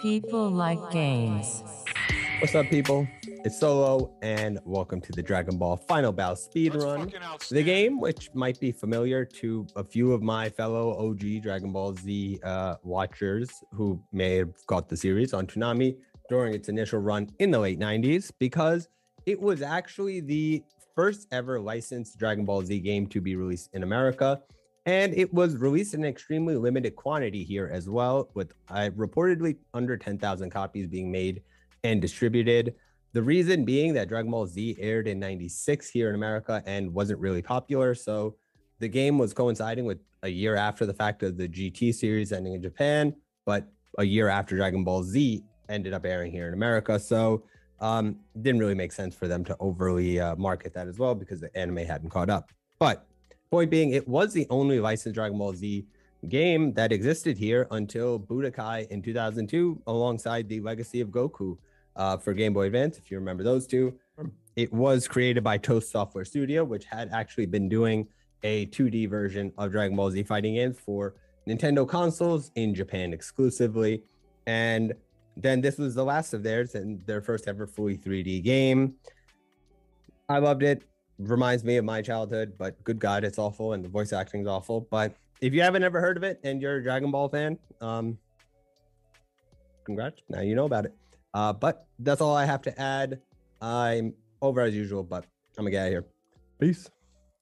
People like games. What's up, people? It's Solo, and welcome to the Dragon Ball Final Battle Speed Run. The game, which might be familiar to a few of my fellow OG Dragon Ball Z uh, watchers who may have got the series on Toonami during its initial run in the late 90s, because it was actually the first ever licensed Dragon Ball Z game to be released in America. And it was released in an extremely limited quantity here as well, with uh, reportedly under 10,000 copies being made and distributed. The reason being that Dragon Ball Z aired in 96 here in America and wasn't really popular. So the game was coinciding with a year after the fact of the GT series ending in Japan, but a year after Dragon Ball Z ended up airing here in America. So um, didn't really make sense for them to overly uh, market that as well because the anime hadn't caught up. But point being, it was the only licensed Dragon Ball Z game that existed here until Budokai in 2002, alongside the Legacy of Goku uh, for Game Boy Advance, if you remember those two. It was created by Toast Software Studio, which had actually been doing a 2D version of Dragon Ball Z fighting games for Nintendo consoles in Japan exclusively. And then this was the last of theirs and their first ever fully 3D game. I loved it. Reminds me of my childhood, but good God, it's awful and the voice acting is awful. But if you haven't ever heard of it and you're a Dragon Ball fan, um, congrats. Now you know about it. Uh, but that's all I have to add. I'm over as usual, but I'm gonna get out of here. Peace.